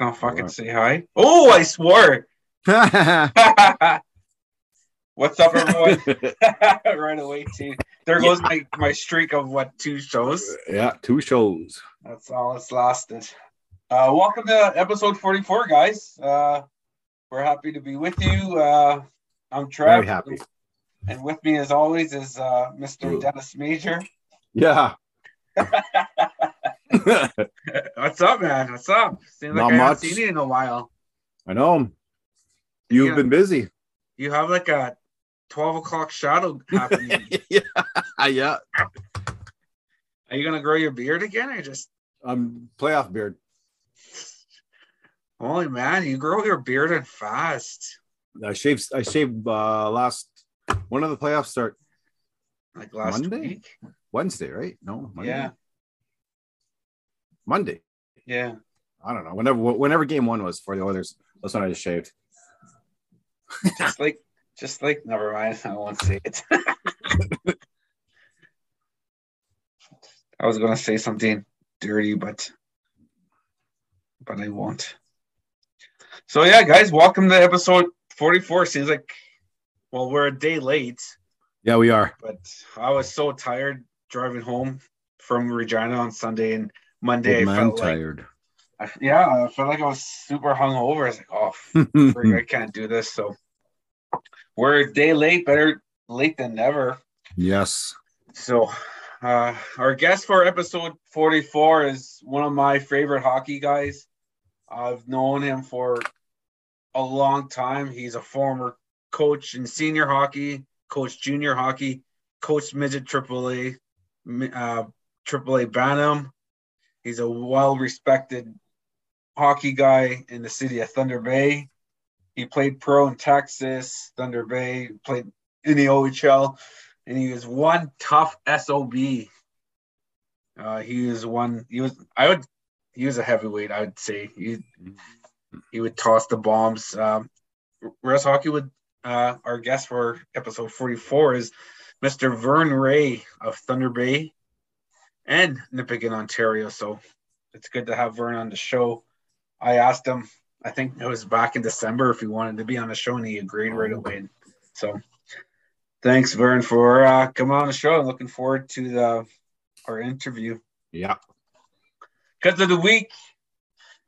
gonna fucking say hi. Oh, I swore. What's up, everyone? right away, too. There goes my my streak of what two shows. yeah, two shows. That's all it's lasted. Uh, welcome to episode 44, guys. Uh, we're happy to be with you. Uh, I'm Trev. Very happy. And with me, as always, is uh, Mr. Ooh. Dennis Major. Yeah. What's up, man? What's up? Seems like Not I haven't much. seen you in a while. I know. You've Yeah. been busy. You have like a 12 o'clock shadow happening. yeah. Yeah. Are you gonna grow your beard again, or just Um, playoff beard. holy man? You grow your beard in fast, I shaved. I shaved uh, last. When did the playoffs start? like last Monday? week. Wednesday, right? No. Monday? Yeah, Monday. yeah. I don't know. Whenever whenever game one was for the Oilers, that's when I just shaved. Just like, just like. Never mind. I won't say it. I was gonna say something dirty, but but I won't. So yeah, guys, welcome to episode 44. Seems like, well, we're a day late. Yeah, we are. but I was so tired driving home from Regina on Sunday and Monday. I felt like, tired. I, yeah, I felt like I was super hungover. I was like, oh, frig, I can't do this. So we're a day late, better late than never. yes. So uh, our guest for episode 44 is one of my favorite hockey guys. I've known him for a long time. He's a former coach in senior hockey, coach junior hockey, coach midget AAA, uh, AAA Bantam. He's a well-respected hockey guy in the city of Thunder Bay. He played pro in Texas, Thunder Bay, played in the OHL and he was one tough sob. Uh, he was one. He was. I would. He was a heavyweight. I would say he. He would toss the bombs. Um, Res Hockey would. Uh, our guest for episode forty-four is Mr. Vern Ray of Thunder Bay and Nipigon, Ontario. So it's good to have Vern on the show. I asked him. I think it was back in December if he wanted to be on the show, and he agreed right away. So Thanks, Vern, for uh, coming on the show. I'm looking forward to the our interview. Yeah. Because of the week,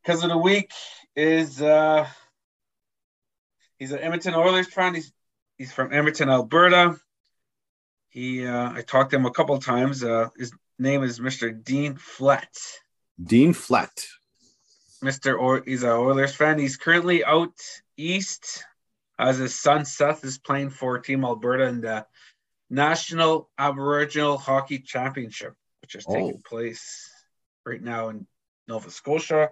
because of the week is uh, he's an Edmonton Oilers fan. He's he's from Edmonton, Alberta. He uh, I talked to him a couple of times. Uh, his name is Mr. Dean Flett. Dean Flat. Mr. Or he's an Oilers fan. He's currently out east as his son Seth is playing for Team Alberta in the National Aboriginal Hockey Championship, which is taking Oh. place right now in Nova Scotia.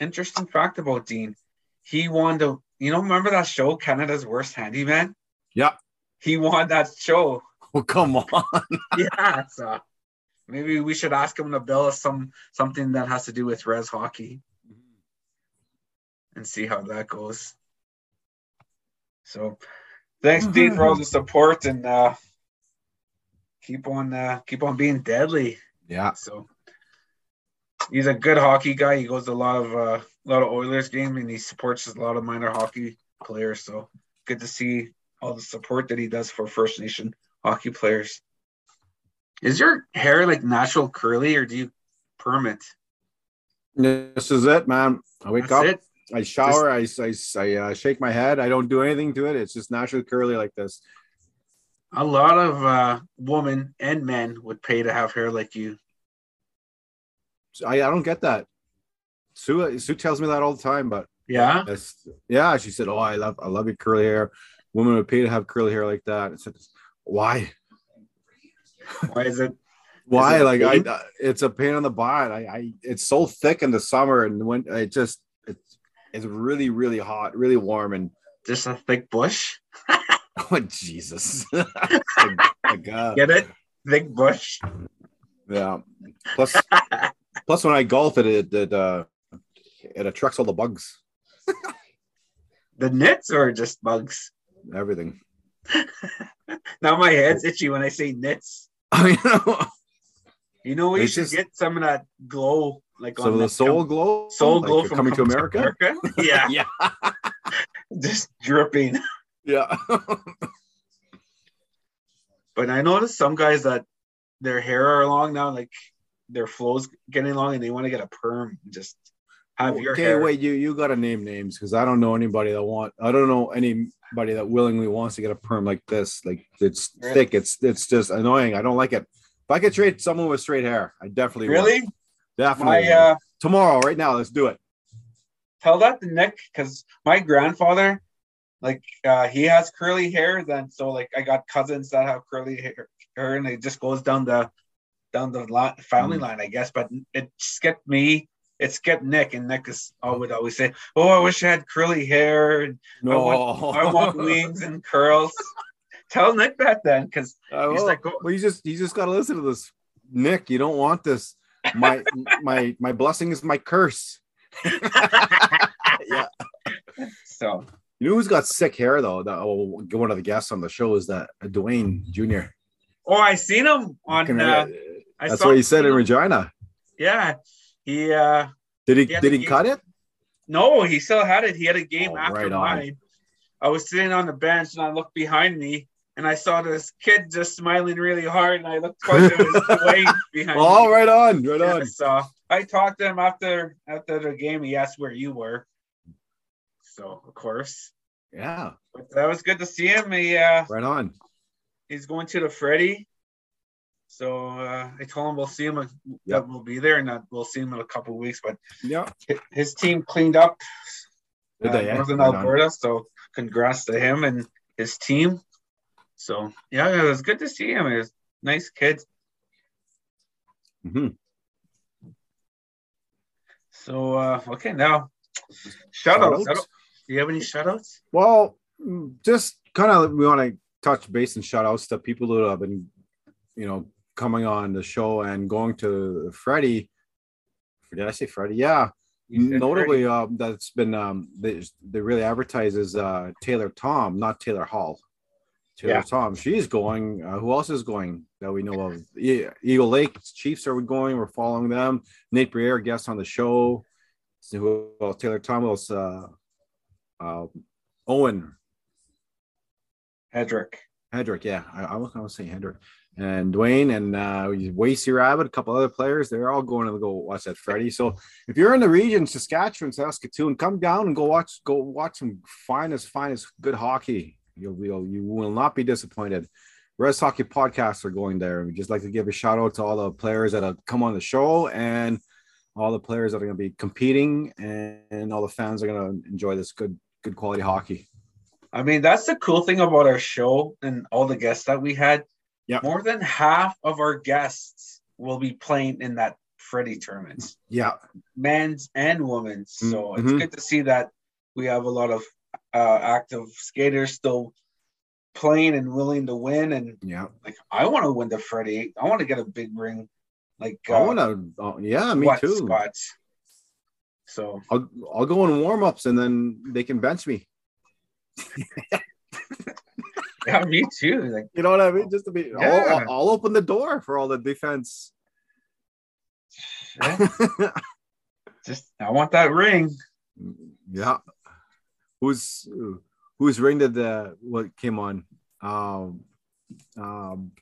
Interesting fact about Dean. He won the you know, remember that show, Canada's Worst Handyman? Yeah. He won that show. Oh, come on. yeah. So maybe we should ask him to bill us some something that has to do with res hockey. and see how that goes. So thanks, Dean, for all the support and uh keep on uh keep on being deadly. Yeah. So he's a good hockey guy. He goes to a lot of uh a lot of Oilers games and he supports a lot of minor hockey players. So good to see all the support that he does for First Nation hockey players. Is your hair like natural curly or do you perm it? This is it, man. I wake That's up, it. I shower, I, I, I uh, shake my head. I don't do anything to it. It's just naturally curly like this. A lot of uh, women and men would pay to have hair like you. I, I don't get that. Sue, Sue tells me that all the time, but Yeah. yeah, she said, "Oh, I love, I love your curly hair. Women would pay to have curly hair like that." I said, "Why? Why is it? Why? it like pain? I, it's a pain in the butt. I, I, it's so thick in the summer, and when it just, it's, it's really, really hot, really warm, and Just a thick bush? oh Jesus, like, uh, Get it? Thick bush. yeah. Plus, plus, when I golf, it, it, it, uh, it attracts all the bugs, The nits or just bugs? everything. Now my head's itchy when I say nits. I know. You know, we should just- get some of that glow, like Some of the soul com- glow, soul like glow from coming to America. yeah, Yeah, just dripping. yeah. But I noticed some guys that their hair are long now, like their flow's getting long, and they want to get a perm. Just have your okay, hair. wait. You you got to name names because I don't know anybody that want. I don't know anybody that willingly wants to get a perm like this. Like it's Really? thick. It's it's just annoying. I don't like it. If I could trade someone with straight hair, I definitely would. Really? definitely My uh, tomorrow, right now. Let's do it. tell that to Nick because my grandfather, like, uh, he has curly hair. Then so like I got cousins that have curly hair, hair and it just goes down the down the line, family Mm. line, I guess. But it skipped me. It skipped Nick, and Nick is oh, would always say, "Oh, I wish I had curly hair. And No, want- I want wings and curls." Tell Nick that then, because He's like, "Oh." well, you just you just got to listen to this, Nick. You don't want this. My my my blessing is my curse. yeah. so You know who's got sick hair though? That oh, one of the guests on the show is that Dwayne Jr. oh, I seen him on. Uh, I That's what he him said in. Regina. Yeah, he. uh Did he Yeah, did he he- cut it? No, he still had it. He had a game Oh, after right mine. I was sitting on the bench and I looked behind me and I saw this kid just smiling really hard and I looked twice was Dwayne behind Oh, me. right on, right on. So I talked to him after after the game. He asked where you were. So of course. Yeah, But that was good to see him. He uh right on. he's going to the Freddie. So uh, I told him we'll see him. Yep. That we'll be there, and that we'll see him in a couple of weeks. But Yeah. his team cleaned up uh, they, eh? Northern. Alberta. So congrats to him and his team. So yeah, it was good to see him. He was a nice kid. Mhm. So uh, okay, now shout outs. Shout-outs? Do you have any shout outs? Well, just kind of we want to touch base and shout outs to people who have been, you know, coming on the show and going to Freddie. Did I say Freddie? Yeah. Notably, um, that's been um, they, they really advertise as uh, Taylor Tom, not Taylor Hall. Taylor Yeah. Tom, she's going. Uh, who else is going that we know of? E- Eagle Lake Chiefs are we going? We're following them. Nate Briere, guest on the show. So who else? Taylor Tom, who else? Uh, uh, Owen Hedrick. Hedrick, yeah, I, I was going to say Hedrick and Dwayne and uh, Wacey Rabbit, a couple other players. They're all going to go watch that Freddie. So if you're in the region, Saskatchewan, Saskatoon, come down and go watch go watch some finest, finest good hockey. You'll, you'll you will not be disappointed. Res Hockey Podcasts are going there. We'd just like to give a shout out to all the players that have come on the show and all the players that are going to be competing and, and all the fans are going to enjoy this good good quality hockey. I mean, that's the cool thing about our show and all the guests that we had. Yeah. More than half of our guests will be playing in that Freddie tournament, Yeah, men's and women's. So it's good to see that we have a lot of uh, active skaters still playing and willing to win. And yeah. like, I want to win the Freddie. I want to get a big ring. Like, uh, I want to. Oh, yeah, me what too. spots. So I'll I'll go in warm ups and then they can bench me. yeah, me too. Like, You know what I mean? Just to be, Yeah. I'll, I'll, open the door for all the defense. yeah, just I want that ring. yeah. Who's whose ring did the what came on? Um, um,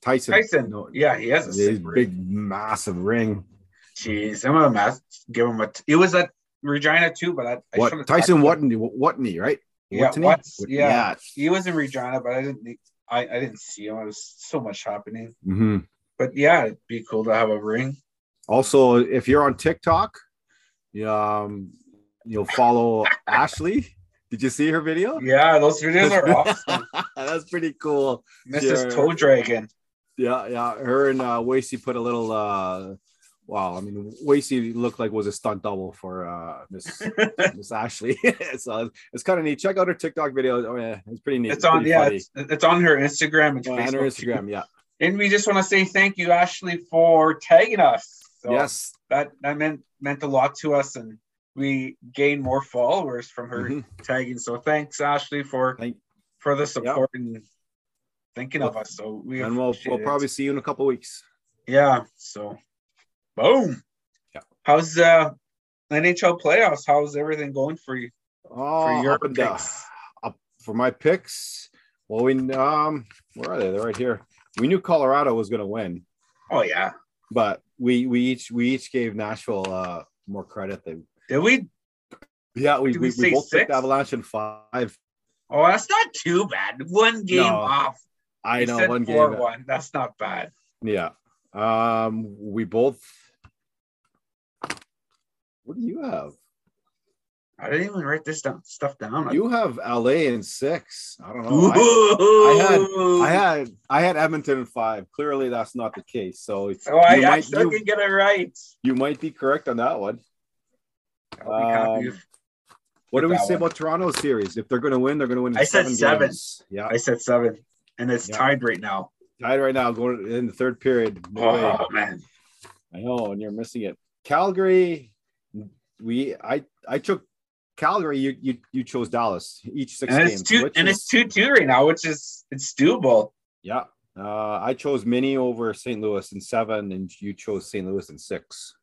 Tyson. Tyson. No, Yeah, he has a sick ring. big, massive ring. Jeez, I'm gonna give him a. T- it was at Regina too, but I, I What Tyson? Watney? Watney, right? Yeah? Watts, Wat- yeah. He was in Regina, but I didn't. I, I didn't see him. It was so much happening. Mhm. But yeah, it'd be cool to have a ring. Also, if you're on TikTok, um, you'll follow Ashley. Did you see her video? Yeah, those videos are awesome. That's pretty cool. Mrs. Yeah. Toe Dragon. Yeah, yeah. Her and uh Wacey put a little uh wow, I mean Wacey looked like was a stunt double for uh Miss Miss Ashley. so it's kind of neat. Check out her TikTok video. Oh yeah, it's pretty neat. It's on. pretty Yeah, it's, it's on her Instagram and Yeah, and her Instagram, yeah. And we just want to say thank you, Ashley, for tagging us. So yes. that that meant meant a lot to us, and we gained more followers from her Mhm. tagging. So thanks, Ashley, for Thank- for the support and thinking of us. So we And we'll we'll probably see you in a couple weeks. yeah. So boom. Yeah. How's uh NHL playoffs? How's everything going for you? Oh, For your up and down. Up for my picks. Well, we um, where are they? They're right here. We knew Colorado was going to win, Oh yeah. but we we each we each gave Nashville uh more credit. than Did we? yeah we Did we, we we, say both six? picked Avalanche in five. Oh, that's not too bad. One game No, off. I You know said one four game. one. That's not bad. Yeah. Um, we both. What do you have? I didn't even write this down, stuff down. You have LA in six. I don't know. I, had. I had I had Edmonton in five. Clearly, that's not the case. So Oh, I, I might- still you- can get it right. you might be correct on that one. I'll be happy Um, What do we say one. about Toronto's series? If they're going to win, they're going to win. In I said seven. Yeah, I said seven, and it's Yeah. tied right now. tied right now, going in the third period. No way. Oh man, I know, and you're missing it. Calgary, we I I took Calgary. You you you chose Dallas. Each six and games. it's two and is- it's two two right now, which is it's doable. Yeah. Uh, I chose Mini over St. Louis in seven, and you chose St. Louis in six.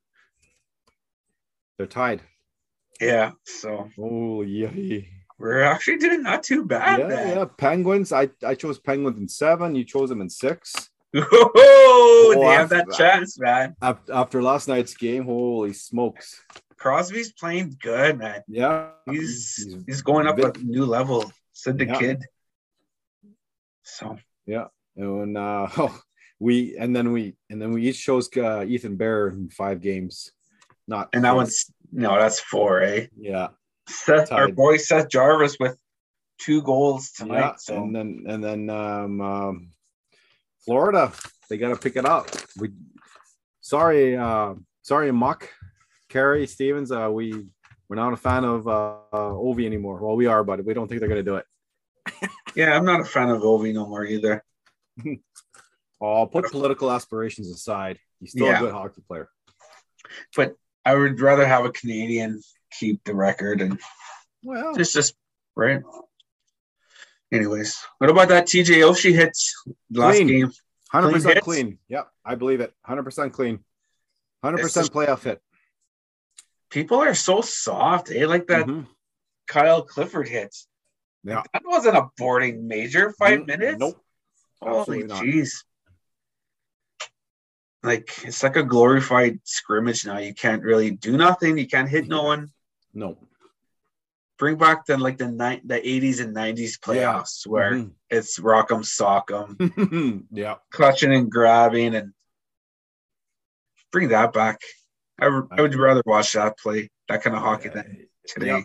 They're tied. Yeah, so Oh yeah. we're actually doing not too bad. Yeah, man. yeah. Penguins. I, I chose Penguins in seven. You chose them in six. Oh, they Oh, have that chance, man. After last night's game, holy smokes. Crosby's playing good, man. Yeah. He's he's going up bit- a new level. Said the Yeah. kid. So yeah, And uh, oh, we and then we and then we each chose uh, Ethan Bear in five games. Not and that one's no, that's four, eh? yeah. Seth, our boy Seth Jarvis with two goals tonight. Yeah, so and then and then um, um Florida, they got to pick it up. We sorry, uh, sorry, Muck, Kerry Stevens. Uh, we we're not a fan of uh, uh, Ovi anymore. Well, we are, but we don't think they're gonna do it. yeah, I'm not a fan of Ovi no more either. Oh, put political aspirations aside. He's still Yeah. a good hockey player. But I would rather have a Canadian keep the record and Well, it's just right. Anyways, what about that TJ Oshie hits last Clean. game? hundred clean percent hits? clean. Yep, I believe it. Hundred percent clean. 100% just- playoff hit. People are so soft, eh? Like that Mhm. Kyle Clifford hits. Yeah. That wasn't a boarding major. Five Mm, minutes. Nope. Holy jeez. Like it's like a glorified scrimmage now. You can't really do nothing. You can't hit no one. No. Bring back the like the ni- the 80s and 90s playoffs where Mhm. it's rock 'em, sock 'em, yeah. clutching and grabbing and bring that back. I, I would rather watch that play, that kind of hockey than today. Yeah.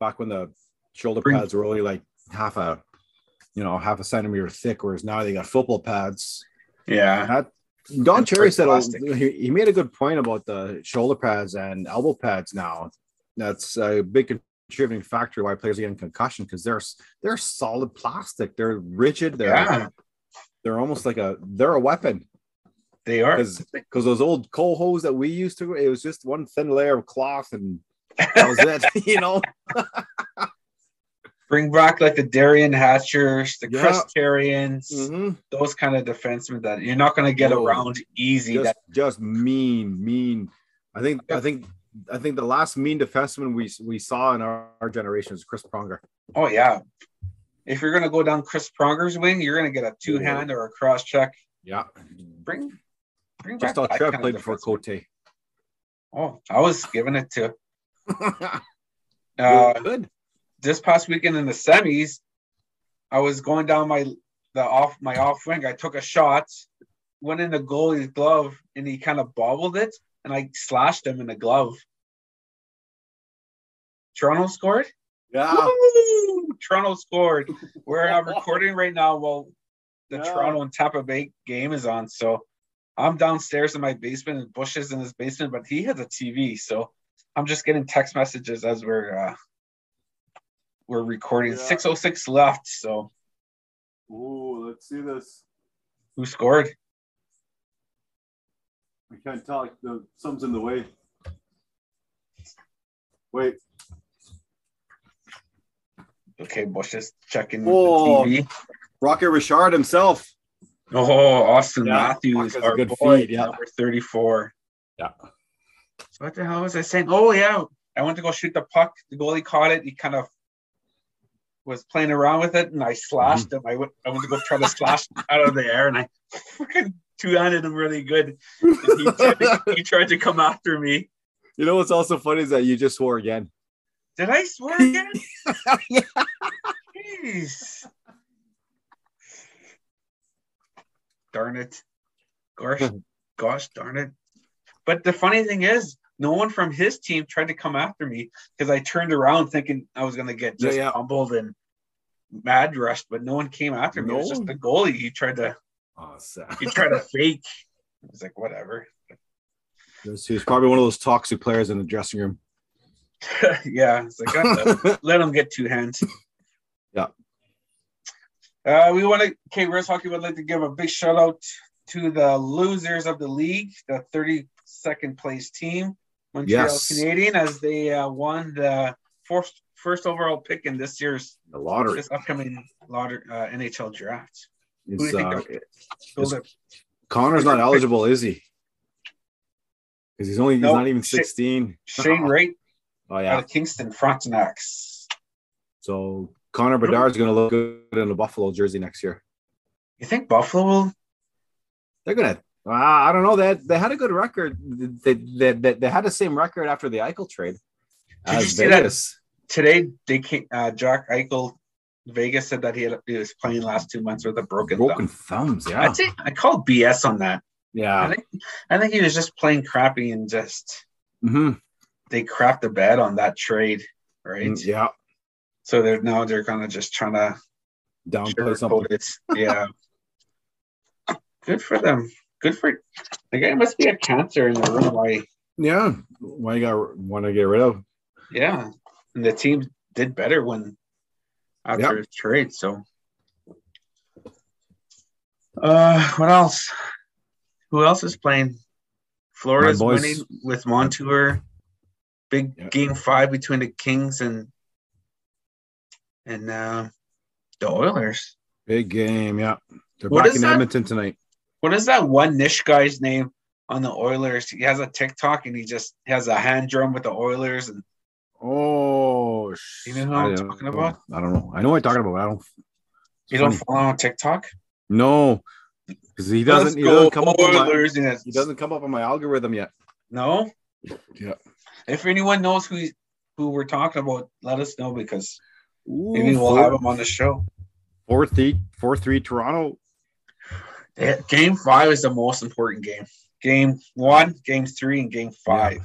Back when the shoulder pads were only like half a, you know, half a centimeter thick, whereas now they got football pads. Yeah. That Don Cherry said plastic. Oh, he, he made a good point about the shoulder pads and elbow pads now. That's a big contributing factor why players are getting concussion because they're they're solid plastic. They're rigid. They're Yeah. they're almost like a they're a weapon. They are. Because those old coal hose that we used to, it was just one thin layer of cloth and that was it. you know. Bring back like the Derian Hatchers, the Yeah. Mhm. those kind of defensemen that you're not going to get Oh. around easy. Just That just mean mean. I think I think I think the last mean defenseman we we saw in our, our generation is Chris Pronger. oh yeah, if you're going to go down Chris Pronger's wing, you're going to get a two hand or a cross check. Yeah. Bring Just that Trev played before. Cote. Oh, I was giving it to uh, Good. this past weekend in the semis. I was going down my the off my off wing. I took a shot, went in the goalie's glove, and he kind of bobbled it, and I slashed him in the glove. Toronto scored. Yeah. Woo! Toronto scored. We're uh, recording right now while the Yeah. Toronto and Tampa Bay game is on. So I'm downstairs in my basement and Bush is in his basement, but he has a TV. So I'm just getting text messages as we're uh, we're recording. Yeah. 606 left. So Ooh, let's see this. who scored? I can't tell. The something's in the way. Wait. Okay, Bush is checking Oh. the TV. Rocket Richard himself. Oh, Auston Yeah, Matthews, our good boy, feed, yeah. number 34. Yeah. what the hell was I saying? Oh yeah, I went to go shoot the puck. The goalie caught it. He kind of was playing around with it, and I slashed him. I went, I went to go try to slash out of the air, and I freaking two-handed him really good. He, tried to, he tried to come after me. You know what's also funny is that you just swore again. Did I swear again? Jeez. Darn it. Gosh, gosh darn it. But the funny thing is, no one from his team tried to come after me because I turned around thinking I was going to get just Yeah, yeah. humbled and mad rushed, but no one came after me. It was just the goalie. He tried to Oh, he tried to fake. I was like, whatever. He was probably one of those toxic players in the dressing room. yeah, it's like let him get two hands. Yeah. Uh, we want to. Okay, Res Hockey would like to give a big shout out to the losers of the league, the 32nd place team, Montreal Yes. Canadian, as they uh, won the first first overall pick in this year's The lottery. this upcoming lottery, uh, NHL draft. Who do you think uh, they'll Build it's- it. Connor's not eligible, is he? Because he's only he's No, not even 16. Shane Wright Oh out yeah. of Kingston Frontenacs. So Connor Bedard's going to look good in a Buffalo jersey next year. You think Buffalo will? They're gonna. Uh, I don't know. They had, they had a good record. They, they, they, they had the same record after the Eichel trade. Did you see that? Today they came, uh, Jack Eichel Vegas said that he had he was playing last two months with a broken, Broken thumb. thumbs. Yeah. I'd say I call BS on that. I Yeah. think I think he was just playing crappy and just hmm they crapped the bed on that trade, right? Mm, Yeah. So they're now they're kind of just trying to Downplay something. it. Yeah. Good for them. Good for the guy must be a cancer in the room. Why? Yeah. Why you got want to get rid of? Yeah. And the team did better when after Yep. his trade. So uh what else? Who else is playing? Florida's winning with Montour. Big Yeah. game five between the Kings and and uh, the Oilers. Big game. Yeah. They're What back in that? Edmonton tonight. What is that one niche guy's name on the Oilers? He has a TikTok and he just has a hand drum with the Oilers and Oh, You know who I I'm don't talking know. about? I don't know. I know what you're talking about. but I don't. you don't follow on TikTok? No, because he Let's doesn't. He doesn't come up. On my, Oilers, and it's- he doesn't come up on my algorithm yet. No. Yeah. If anyone knows who who we're talking about, let us know because maybe we'll four- have him on the show. Four three, four three Toronto. Yeah, Game five is the most important game. Game one, game three, and game five.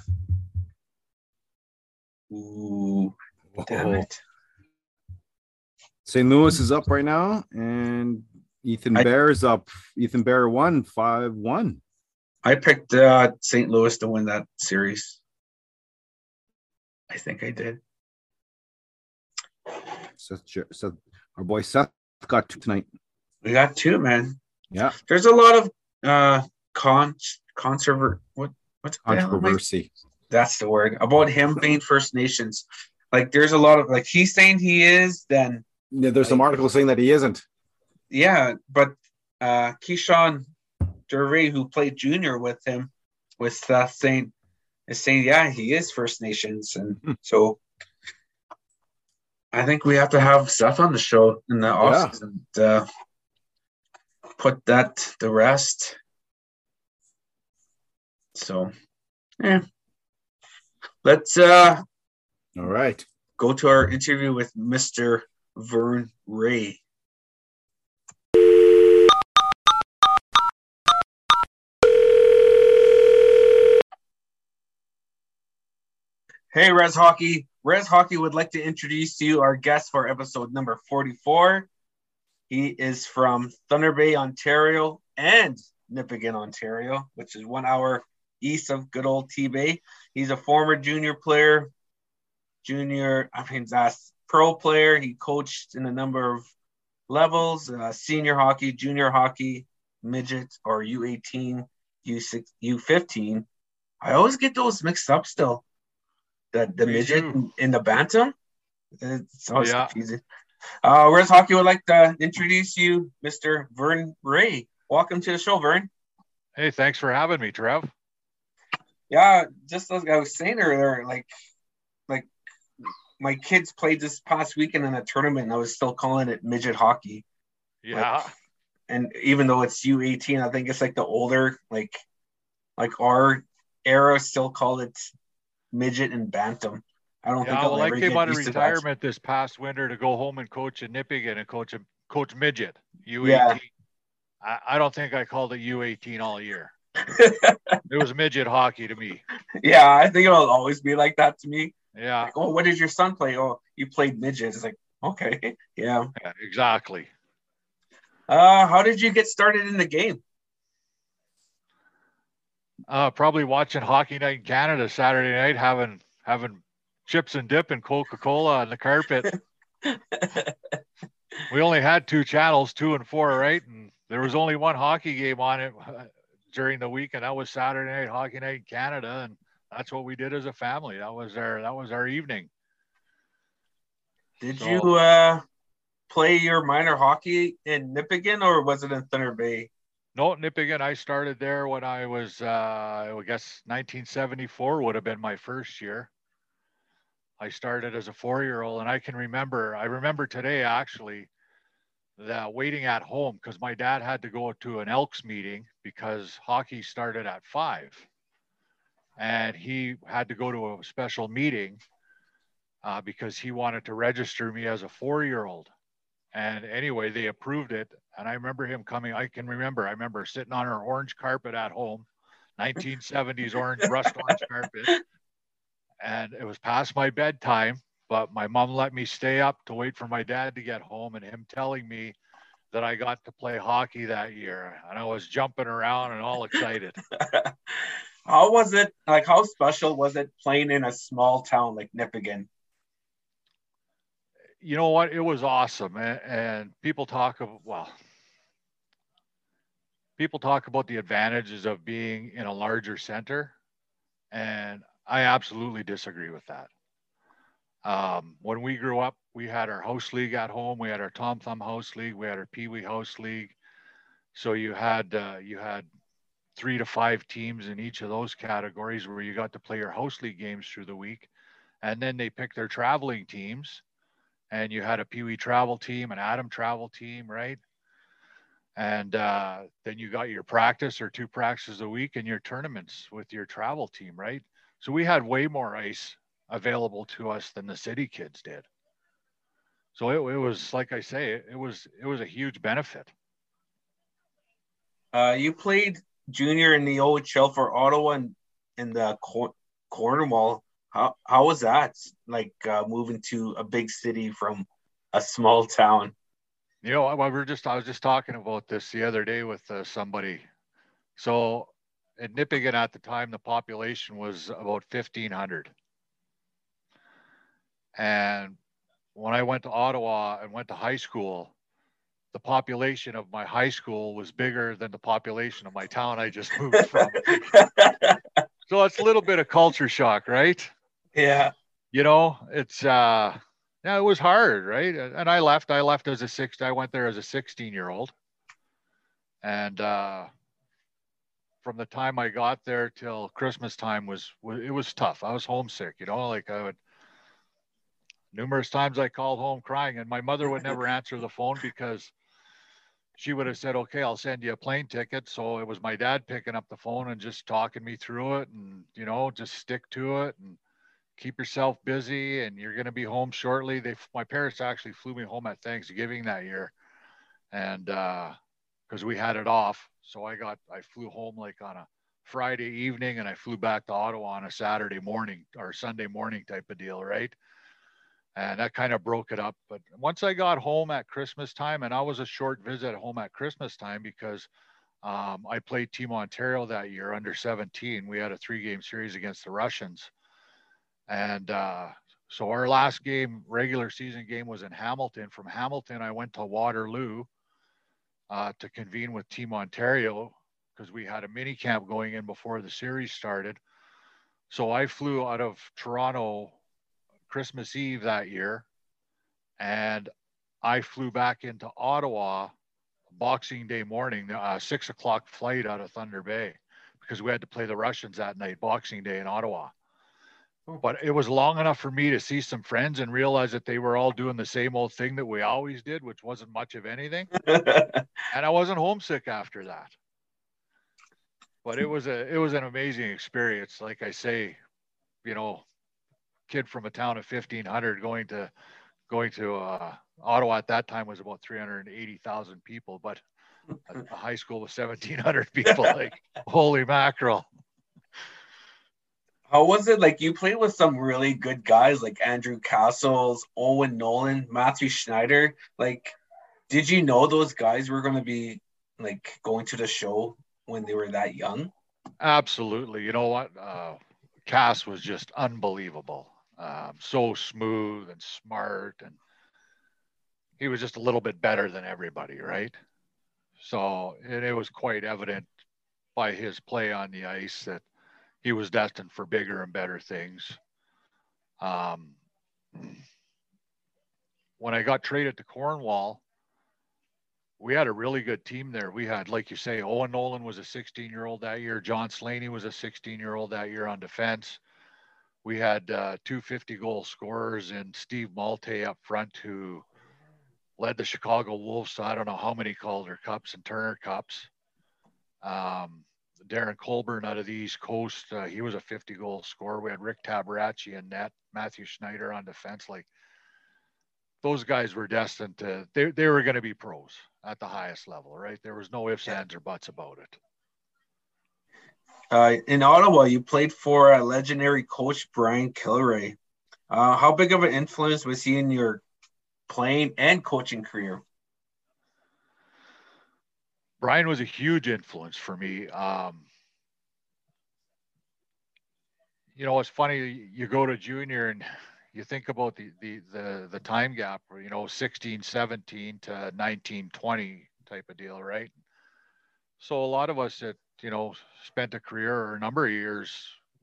Ooh, damn it! St. Louis is up right now, and Ethan I- Bear is up. Ethan Bear won five one. I picked uh, St. Louis to win that series. I think I did. Seth, Seth, our boy Seth got two tonight. We got two, man. Yeah, There's a lot of uh con controver what what's the hell am I- controversy. that's the word about him being First Nations. Like there's a lot of like he's saying he is, then Yeah, there's some articles saying that he isn't. yeah, but uh Keyshawn Gervais, who played junior with him, with Seth saying is saying, yeah, he is First Nations. And Hmm. so I think we have to have Seth on the show in the Yeah. offseason to uh, put that to rest. So yeah. Let's uh All right. go to our interview with Mr. Vern Ray. Hey, Res Hockey. Res Hockey would like to introduce to you our guest for episode number 44. He is from Thunder Bay, Ontario, and Nipigon, Ontario, which is one hour east of good old T Bay. He's a former junior player, junior, I mean, that's pro player. He coached in a number of levels uh, senior hockey, junior hockey, midget, or U18, U6, U15. I always get those mixed up still. The, the Me midget too. and the bantam. It's always Yeah. confusing. Uh, Res Hockey would like to introduce you, Mr. Vern Ray. Welcome to the show, Vern. Hey, thanks for having me, Trev. Yeah, just as I was saying earlier, like, like my kids played this past weekend in a tournament, and I was still calling it midget hockey. Yeah. Like, and even though it's U eighteen, I think it's like the older, like, like our era still called it midget and bantam. I don't yeah, think I'll well, I came out of retirement this past winter to go home and coach in Nipigon and coach a coach midget U18. Yeah. I, I don't think I called it U18 all year. it was midget hockey to me. Yeah, I think it'll always be like that to me. Yeah, Like, oh, what did your son play? Oh, you played midget. It's like, okay, yeah. yeah, exactly. Uh, how did you get started in the game? Uh, probably watching Hockey Night in Canada Saturday night, having having chips and dip and Coca Cola on the carpet. we only had two channels, two and four, right? And there was only one hockey game on it uh, during the week, and that was Saturday night Hockey Night in Canada, and that's what we did as a family. That was our that was our evening. Did So- you uh play your minor hockey in Nipigon, or was it in Thunder Bay? No, Nipigon. I started there when I was, uh, I guess, 1974 would have been my first year. I started as a four-year-old, and I can remember. I remember today actually that waiting at home because my dad had to go to an Elks meeting because hockey started at five, and he had to go to a special meeting uh, because he wanted to register me as a four-year-old. And anyway, they approved it. And I remember him coming. I can remember. I remember sitting on our orange carpet at home, 1970s orange rust orange carpet. And it was past my bedtime, but my mom let me stay up to wait for my dad to get home and him telling me that I got to play hockey that year. And I was jumping around and all excited. how was it? Like, how special was it playing in a small town like Nipigon? you know what? It was awesome. And, and people talk of, well, people talk about the advantages of being in a larger center. And I absolutely disagree with that. Um, when we grew up, we had our house league at home. We had our Tom Thumb house league. We had our Pee Wee house league. So you had uh, you had three to five teams in each of those categories where you got to play your house league games through the week, and then they picked their traveling teams and you had a Pee Wee travel team, an Atom travel team, right? And uh, then you got your practice or two practices a week and your tournaments with your travel team, right? So we had way more ice available to us than the city kids did. So it, it was like I say, it, was it was a huge benefit. Uh, you played junior in the OHL for Ottawa and in the Cor- Cornwall. How how was that? Like uh, moving to a big city from a small town. You know, we were just I was just talking about this the other day with uh, somebody. So in Nipigon at the time, the population was about fifteen hundred, and when I went to Ottawa and went to high school, the population of my high school was bigger than the population of my town I just moved from. so it's a little bit of culture shock, right? yeah. you know it's uh yeah it was hard right? And i left i left as a six i went there as a 16 year old and uh from the time i got there till christmas time was it was tough. I was homesick you know like i would numerous times i called home crying and my mother would never answer the phone because she would have said okay i'll send you a plane ticket. So it was my dad picking up the phone and just talking me through it and you know just stick to it and keep yourself busy and you're going to be home shortly. They my parents actually flew me home at thanksgiving that year. And uh because we had it off. So i got i flew home like on a friday evening and i flew back to ottawa on a saturday morning or sunday morning type of deal right? And that kind of broke it up. But once i got home at christmas time and i was a short visit home at christmas time because um, i played team ontario that year under 17 we had a three game series against the russians and uh, so our last game, regular season game, was in Hamilton. From Hamilton, I went to Waterloo uh, to convene with Team Ontario because we had a mini camp going in before the series started. So I flew out of Toronto Christmas Eve that year, and I flew back into Ottawa Boxing Day morning, a six o'clock flight out of Thunder Bay because we had to play the Russians that night, Boxing Day in Ottawa. But it was long enough for me to see some friends and realize that they were all doing the same old thing that we always did, which wasn't much of anything. and I wasn't homesick after that. But it was a it was an amazing experience. Like I say, you know, kid from a town of fifteen hundred going to going to uh, Ottawa at that time was about three hundred and eighty thousand people, but a, a high school of seventeen hundred people. like holy mackerel! How was it? Like you played with some really good guys like Andrew Cassels, Owen Nolan, Matthew Schneider. Like, did you know those guys were going to be like going to the show when they were that young? Absolutely. You know what? Uh, Cass was just unbelievable. Um, so smooth and smart, and he was just a little bit better than everybody, right? So and it was quite evident by his play on the ice that he was destined for bigger and better things. Um, when I got traded to Cornwall, we had a really good team there. We had, like you say, Owen Nolan was a 16 year old that year. John Slaney was a 16 year old that year on defense. We had uh, two 50 goal scorers and Steve Maltais up front who led the Chicago Wolves to I don't know how many Calder Cups and Turner Cups. Um, Darren Colburn out of the East Coast, uh, he was a 50 goal scorer. We had Rick Tabaracci and net, Matthew Schneider on defense. Like those guys were destined to, they, they were going to be pros at the highest level, right? There was no ifs, ands, or buts about it. Uh, in Ottawa, you played for a legendary coach Brian Kilrea. Uh, how big of an influence was he in your playing and coaching career? Brian was a huge influence for me. Um, you know, it's funny. You go to junior and you think about the the the, the time gap, you know, 16, 17 to 19, 20 type of deal, right? So a lot of us that you know spent a career or a number of years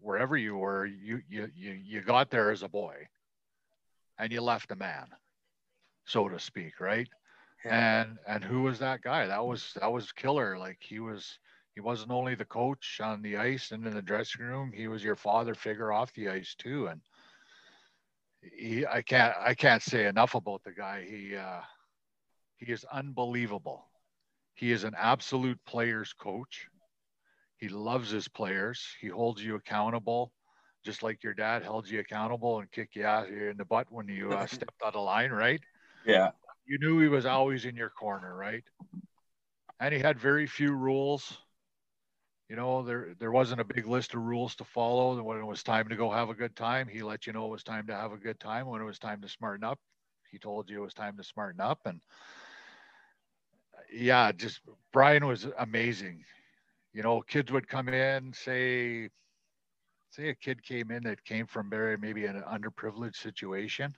wherever you were, you you you you got there as a boy, and you left a man, so to speak, right? And and who was that guy? That was that was killer. Like he was he wasn't only the coach on the ice and in the dressing room, he was your father figure off the ice too. And he I can't I can't say enough about the guy. He uh he is unbelievable. He is an absolute player's coach. He loves his players. He holds you accountable, just like your dad held you accountable and kicked you out here in the butt when you uh, stepped out of line, right? Yeah you knew he was always in your corner, right? And he had very few rules. You know, there there wasn't a big list of rules to follow. When it was time to go have a good time, he let you know it was time to have a good time. When it was time to smarten up, he told you it was time to smarten up. And yeah, just Brian was amazing. You know, kids would come in, say, say a kid came in that came from maybe an underprivileged situation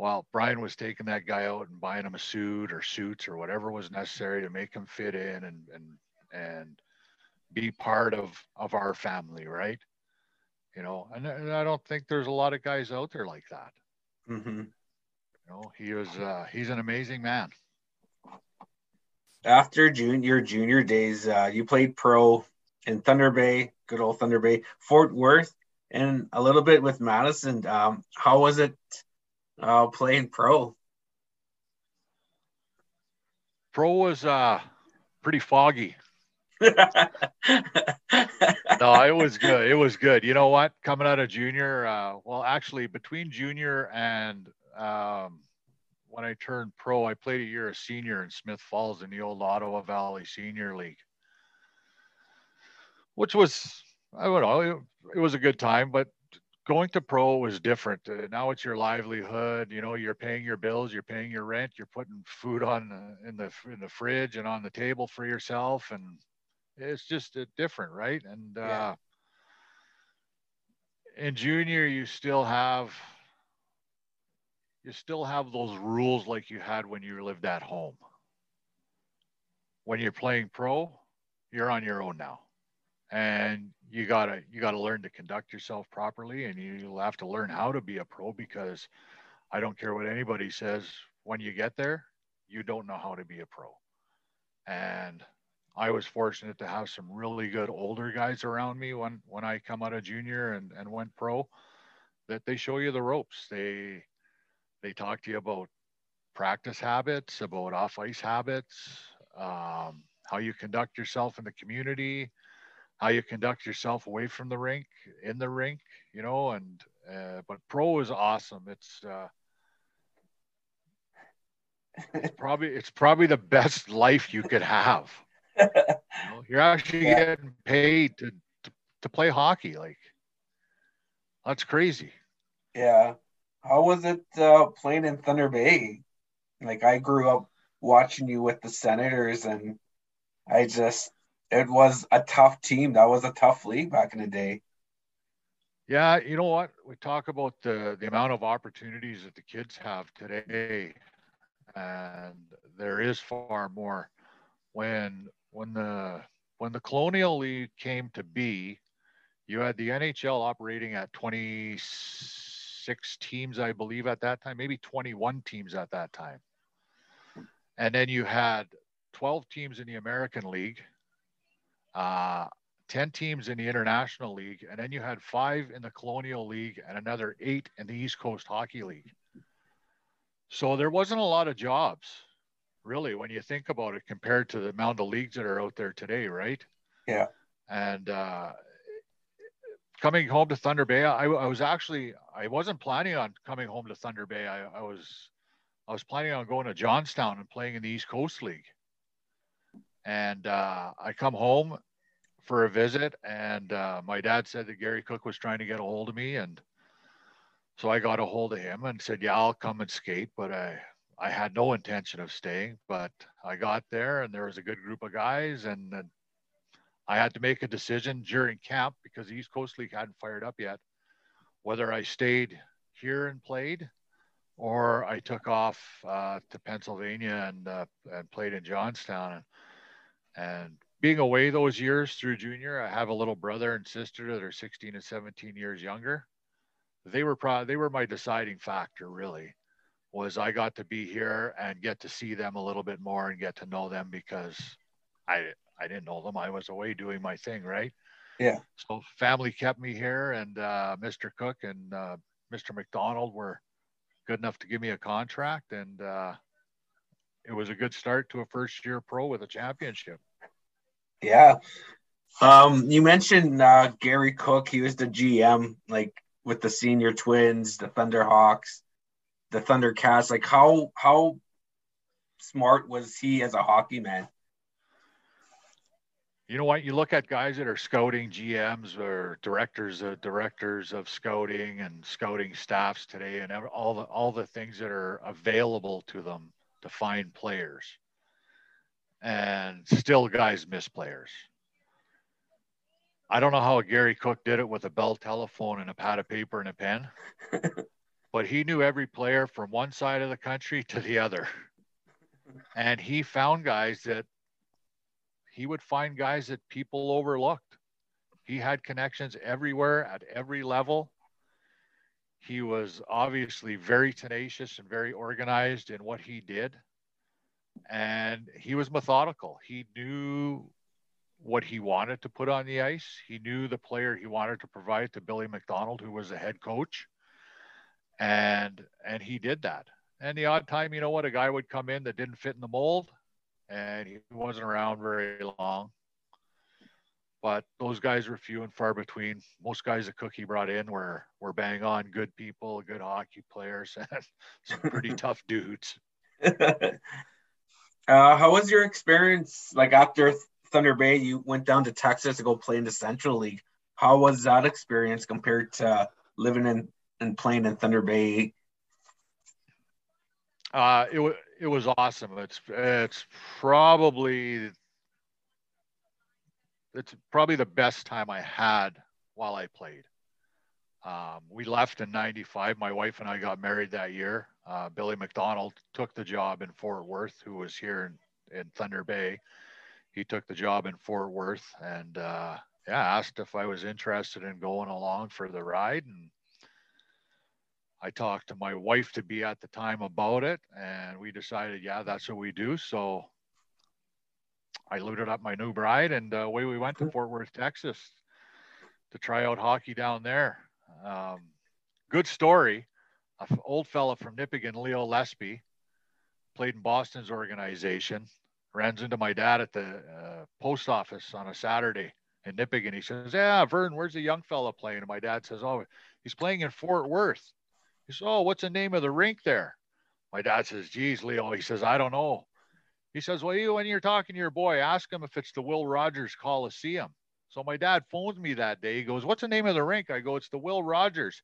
well, Brian was taking that guy out and buying him a suit or suits or whatever was necessary to make him fit in and and and be part of of our family, right? You know, and, and I don't think there's a lot of guys out there like that. Mm-hmm. You know, he was uh, he's an amazing man. After June, your junior days, uh, you played pro in Thunder Bay, good old Thunder Bay, Fort Worth, and a little bit with Madison. Um, how was it Oh, playing pro. Pro was uh pretty foggy. no, it was good. It was good. You know what? Coming out of junior, uh, well, actually, between junior and um, when I turned pro, I played a year as senior in Smith Falls in the old Ottawa Valley Senior League, which was I don't know, it, it was a good time, but going to pro was different. Uh, now it's your livelihood. You know, you're paying your bills, you're paying your rent, you're putting food on uh, in the in the fridge and on the table for yourself, and it's just uh, different, right? And yeah. uh, in junior, you still have you still have those rules like you had when you lived at home. When you're playing pro, you're on your own now and you gotta you gotta learn to conduct yourself properly and you'll have to learn how to be a pro because i don't care what anybody says when you get there you don't know how to be a pro and I was fortunate to have some really good older guys around me when when I come out of junior and, and went pro that they show you the ropes. They they talk to you about practice habits, about off ice habits, um, how you conduct yourself in the community, how you conduct yourself away from the rink, in the rink, you know. And uh, but pro is awesome. It's uh, it's probably it's probably the best life you could have. you know, you're actually yeah. getting paid to, to to play hockey. Like that's crazy. Yeah. How was it uh, playing in Thunder Bay? Like I grew up watching you with the Senators, and I just it was a tough team. That was a tough league back in the day. Yeah, you know what? We talk about the the amount of opportunities that the kids have today, and there is far more. When when the when the Colonial League came to be, you had the NHL operating at 26 teams, I believe, at that time, maybe 21 teams at that time. And then you had 12 teams in the American League, uh, 10 teams in the International League, and then you had five in the Colonial League and another eight in the East Coast Hockey League. So there wasn't a lot of jobs, really, when you think about it, compared to the amount of leagues that are out there today, right? Yeah. And uh, coming home to Thunder Bay, I, I, was actually I wasn't planning on coming home to Thunder Bay. I, I was I was planning on going to Johnstown and playing in the East Coast League. And uh, I come home for a visit, and uh, my dad said that Gary Cook was trying to get a hold of me, and so I got a hold of him and said, "Yeah, I'll come and skate," but I I had no intention of staying. But I got there, and there was a good group of guys, and, and I had to make a decision during camp because the East Coast League hadn't fired up yet, whether I stayed here and played or I took off uh, to Pennsylvania and uh, and played in Johnstown. And being away those years through junior, I have a little brother and sister that are 16 and 17 years younger. They were probably they were my deciding factor really was I got to be here and get to see them a little bit more and get to know them because I I didn't know them. I was away doing my thing, right? Yeah. So family kept me here, and uh, Mr. Cook and uh, Mr. McDonald were good enough to give me a contract, and uh, it was a good start to a first year pro with a championship. Yeah. Um, you mentioned uh, Gary Cook. He was the GM, like with the senior twins, the Thunderhawks, the Thundercats. Like how how smart was he as a hockey man? You know what? You look at guys that are scouting GMs or directors of directors of scouting and scouting staffs today, and all the all the things that are available to them to find players. And still, guys miss players. I don't know how Gary Cook did it with a Bell telephone and a pad of paper and a pen, but he knew every player from one side of the country to the other. And he found guys that he would find guys that people overlooked. He had connections everywhere at every level. He was obviously very tenacious and very organized in what he did. And he was methodical. He knew what he wanted to put on the ice. He knew the player he wanted to provide to Billy McDonald, who was the head coach. And and he did that. And the odd time, you know what, a guy would come in that didn't fit in the mold, and he wasn't around very long. But those guys were few and far between. Most guys that Cookie brought in were were bang on, good people, good hockey players, and some pretty tough dudes. uh, how was your experience? Like after Thunder Bay, you went down to Texas to go play in the Central League. How was that experience compared to living in and playing in Thunder Bay? Uh, it was it was awesome. It's it's probably it's probably the best time I had while I played. Um, we left in 95. My wife and I got married that year. Uh, Billy McDonald took the job in Fort Worth, who was here in, in Thunder Bay. He took the job in Fort Worth and uh, yeah, asked if I was interested in going along for the ride. And I talked to my wife to be at the time about it, and we decided, yeah, that's what we do. So I loaded up my new bride and uh, away we went to Fort Worth, Texas to try out hockey down there. Um, good story. An old fella from Nipigon, Leo Lesby, played in Boston's organization, runs into my dad at the uh, post office on a Saturday in Nipigon. He says, Yeah, Vern, where's the young fella playing? And my dad says, Oh, he's playing in Fort Worth. He says, Oh, what's the name of the rink there? My dad says, Geez, Leo. He says, I don't know. He says, Well, you, when you're talking to your boy, ask him if it's the Will Rogers Coliseum. So my dad phones me that day. He goes, What's the name of the rink? I go, It's the Will Rogers.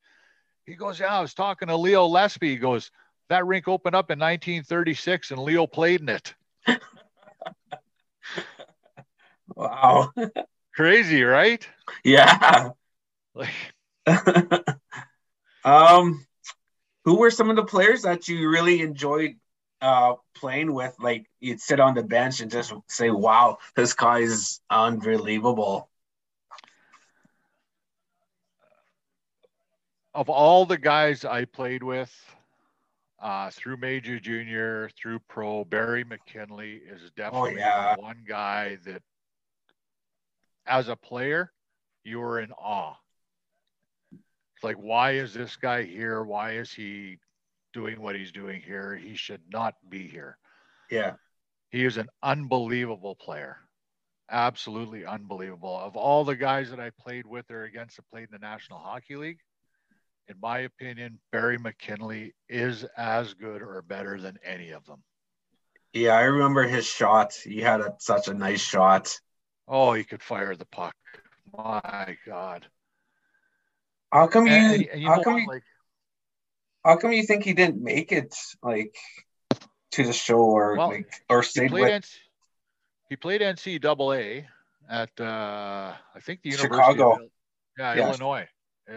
He goes, Yeah, I was talking to Leo Lesby. He goes, That rink opened up in 1936 and Leo played in it. wow. Crazy, right? Yeah. Like, um, who were some of the players that you really enjoyed uh, playing with? Like you'd sit on the bench and just say, "Wow, this guy is unbelievable." of all the guys I played with uh, through major junior, through pro, Barry McKinley is definitely yeah. one guy that, as a player, you were in awe. It's like, why is this guy here? Why is he doing what he's doing here? He should not be here. Yeah. He is an unbelievable player. Absolutely unbelievable. Of all the guys that I played with or against that played in the National Hockey League, in my opinion, Barry McKinley is as good or better than any of them. Yeah, I remember his shot. He had a, such a nice shot. Oh, he could fire the puck. My God. How come you? And, and you how come what, you? like, How come you think he didn't make it like to the show or Well, like or he stayed played with NC, he played NCAA at uh, I think the University Chicago. of yeah, Yes. Illinois.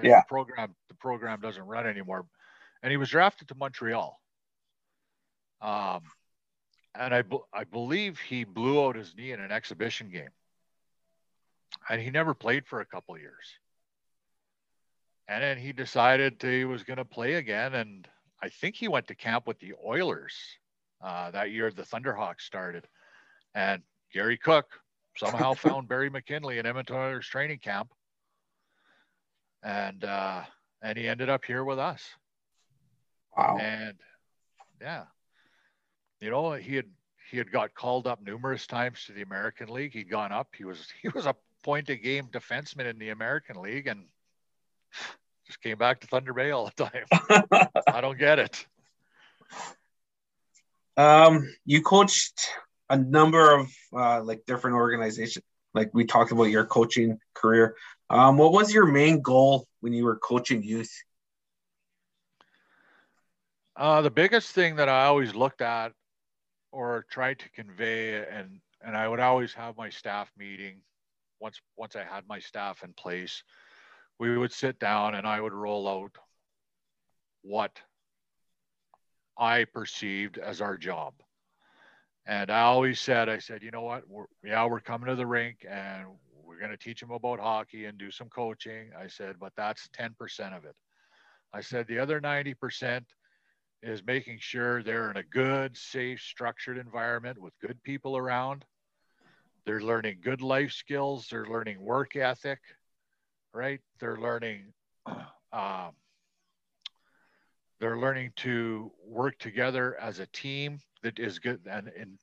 Yeah. The program the program doesn't run anymore, and he was drafted to Montreal. Um, and I I believe he blew out his knee in an exhibition game, and he never played for a couple of years. And then he decided he was going to play again, and I think he went to camp with the Oilers uh, that year. The Thunderhawks started, and Gary Cook somehow found Barry McKinley in Edmonton Oilers training camp, and uh, and he ended up here with us. Wow. And yeah, you know, he had he had got called up numerous times to the American League. He'd gone up. He was he was a point a game defenseman in the American League and just came back to Thunder Bay all the time. I don't get it. um, you coached a number of uh, like different organizations. Like we talked about your coaching career. Um, what was your main goal when you were coaching youth? Uh, the biggest thing that I always looked at or tried to convey, and and I would always have my staff meeting once once I had my staff in place. We would sit down and I would roll out what I perceived as our job. And I always said, I said, you know what? We're, yeah, we're coming to the rink and we're going to teach them about hockey and do some coaching. I said, but that's 10% of it. I said, the other 90% is making sure they're in a good, safe, structured environment with good people around. They're learning good life skills. They're learning work ethic, right? They're learning, um, they're learning to work together as a team that is good, and in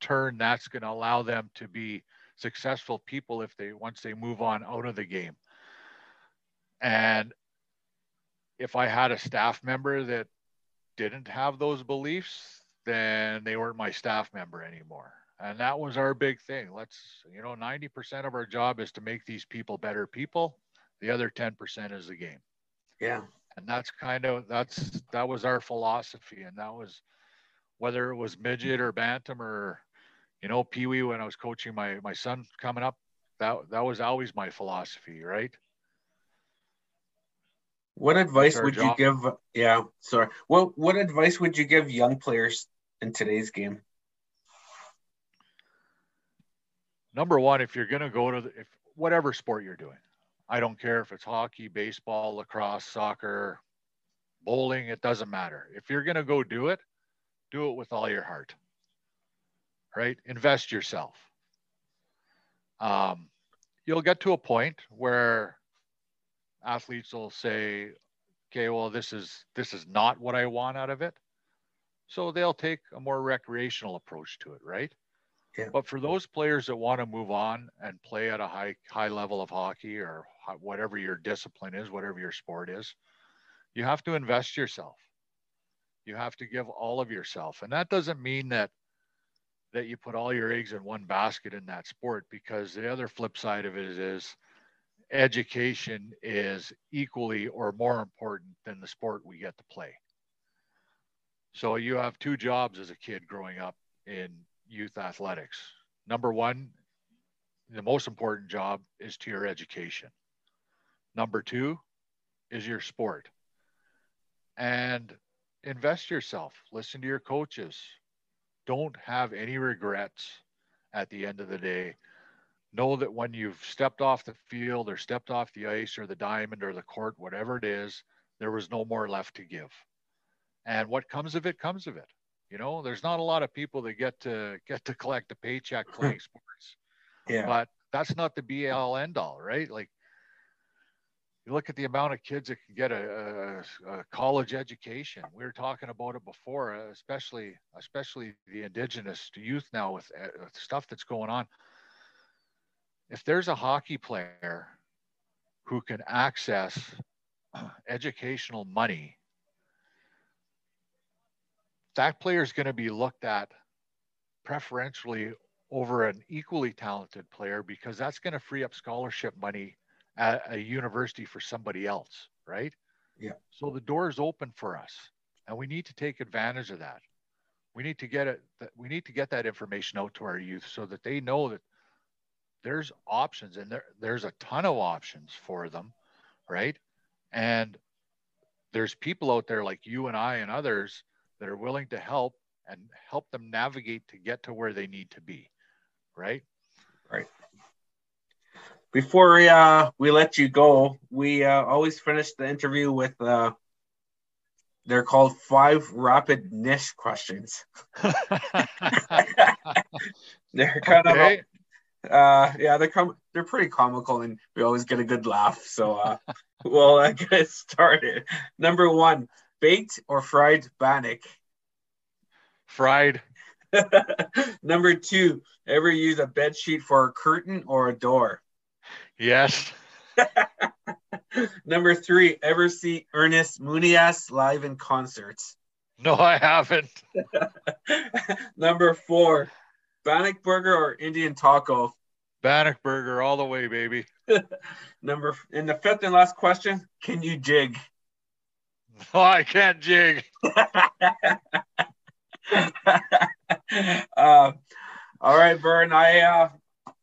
turn, that's going to allow them to be successful people if they once they move on out of the game. And if I had a staff member that didn't have those beliefs, then they weren't my staff member anymore. And that was our big thing. Let's, you know, 90% of our job is to make these people better people. The other 10% is the game. Yeah. And that's kind of that's that was our philosophy. And that was whether it was midget or bantam or you know, Pee Wee when I was coaching my my son coming up, that that was always my philosophy, right? What advice would job. you give? Yeah, sorry. What what advice would you give young players in today's game? number one, if you're going to go to the, if whatever sport you're doing, I don't care if it's hockey, baseball, lacrosse, soccer, bowling, it doesn't matter. If you're going to go do it, do it with all your heart, right? Invest yourself. um, you'll get to a point where athletes will say, okay, well, this is this is not what I want out of it. So they'll take a more recreational approach to it, right? Yeah. But for those players that want to move on and play at a high high level of hockey or whatever your discipline is, whatever your sport is, you have to invest yourself. You have to give all of yourself, and that doesn't mean that that you put all your eggs in one basket in that sport because the other flip side of it is, is education is equally or more important than the sport we get to play. So you have two jobs as a kid growing up in youth athletics. Number one, the most important job is to your education. Number two is your sport. And invest yourself, listen to your coaches. Don't have any regrets at the end of the day know that when you've stepped off the field or stepped off the ice or the diamond or the court, whatever it is, there was no more left to give. And what comes of it comes of it. You know, there's not a lot of people that get to get to collect a paycheck playing sports. Yeah. But that's not the be all end all, right? Like you look at the amount of kids that can get a, a, a college education. We were talking about it before, especially especially the indigenous youth now with, with stuff that's going on if there's a hockey player who can access educational money, that player is going to be looked at preferentially over an equally talented player because that's going to free up scholarship money at a university for somebody else, right? Yeah. So the door is open for us, and we need to take advantage of that. We need to get it. We need to get that information out to our youth so that they know that there's options and there there's a ton of options for them right and there's people out there like you and I and others that are willing to help and help them navigate to get to where they need to be right right before we, uh, we let you go we uh, always finish the interview with uh, they're called five rapid niche questions they're kind okay. of uh, yeah, they're com- they're pretty comical, and we always get a good laugh. So, uh, we'll uh, get started. Number one: baked or fried bannock. Fried. Number two: ever use a bed sheet for a curtain or a door? Yes. Number three: ever see Ernest Monias live in concerts? No, I haven't. Number four: Bannock burger or Indian taco? Bannock burger all the way, baby. Number in the fifth and last question, can you jig? No, I can't jig. uh, all right, Vern. I uh,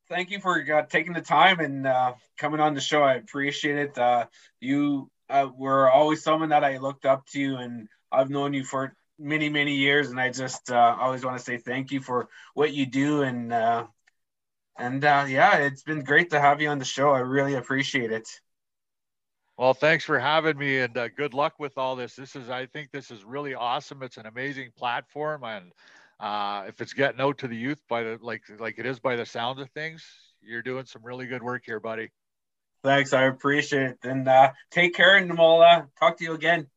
thank you for uh, taking the time and uh, coming on the show. I appreciate it. Uh, you uh, were always someone that I looked up to, and I've known you for many many years. And i just uh, always want to say thank you for what you do. And uh, and yeah it's been great to have you on the show. I really appreciate it. Well thanks for having me and good luck with all this. This is i think this is really awesome. It's an amazing platform and uh, if it's getting out to the youth by the like like it is by the sound of things you're doing some really good work here buddy thanks i appreciate it and uh, take care and we'll uh, talk to you again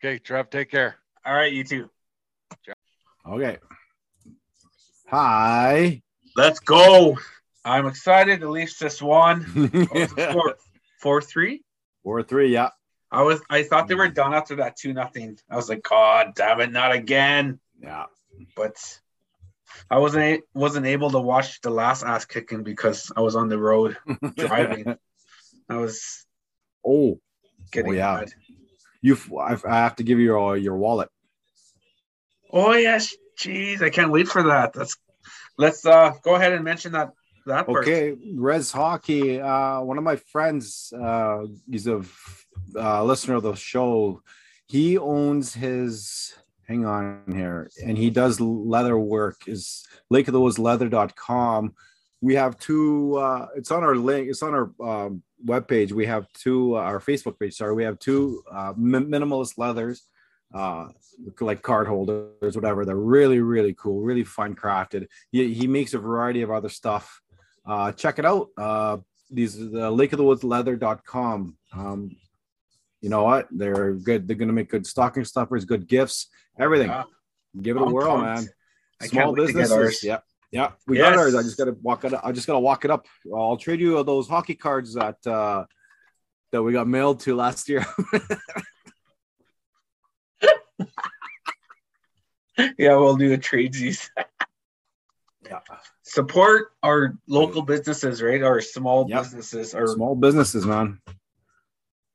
okay trev take care all right, you too. Okay. Hi. Let's go. I'm excited. At least this one. four, four three. Four three. Yeah. I was. I thought they were done after that two nothing. I was like, God damn it, not again. Yeah. But I wasn't wasn't able to watch the last ass kicking because I was on the road driving. I was. Oh. Getting oh, yeah. Mad you I have to give you your your wallet. Oh yes, jeez, I can't wait for that. Let's let's uh go ahead and mention that that okay res hockey uh one of my friends uh he's a uh, listener of the show he owns his hang on here and he does leather work is lake of the woods leather.com we have two uh it's on our link it's on our um webpage, we have two, uh, our Facebook page, sorry, we have two uh, minimalist leathers, uh, like card holders, whatever. They're really, really cool, really fun crafted. He, he makes a variety of other stuff uh, check it out. Uh, these the Woods leather.com. Um, you know what? They're good. They're gonna make good stocking stuffers, good gifts, everything. Yeah. Give it a I'm whirl, pumped. man. I Small can't wait to get businesses. ours. Yeah. Yeah. We got ours. I just gotta walk it up. I just gotta walk it up. I'll trade you those hockey cards that uh that we got mailed to last year. Yeah, we'll do a tradesies. yeah. Support our local businesses, right? Our small Yep. businesses, Our Small businesses, man.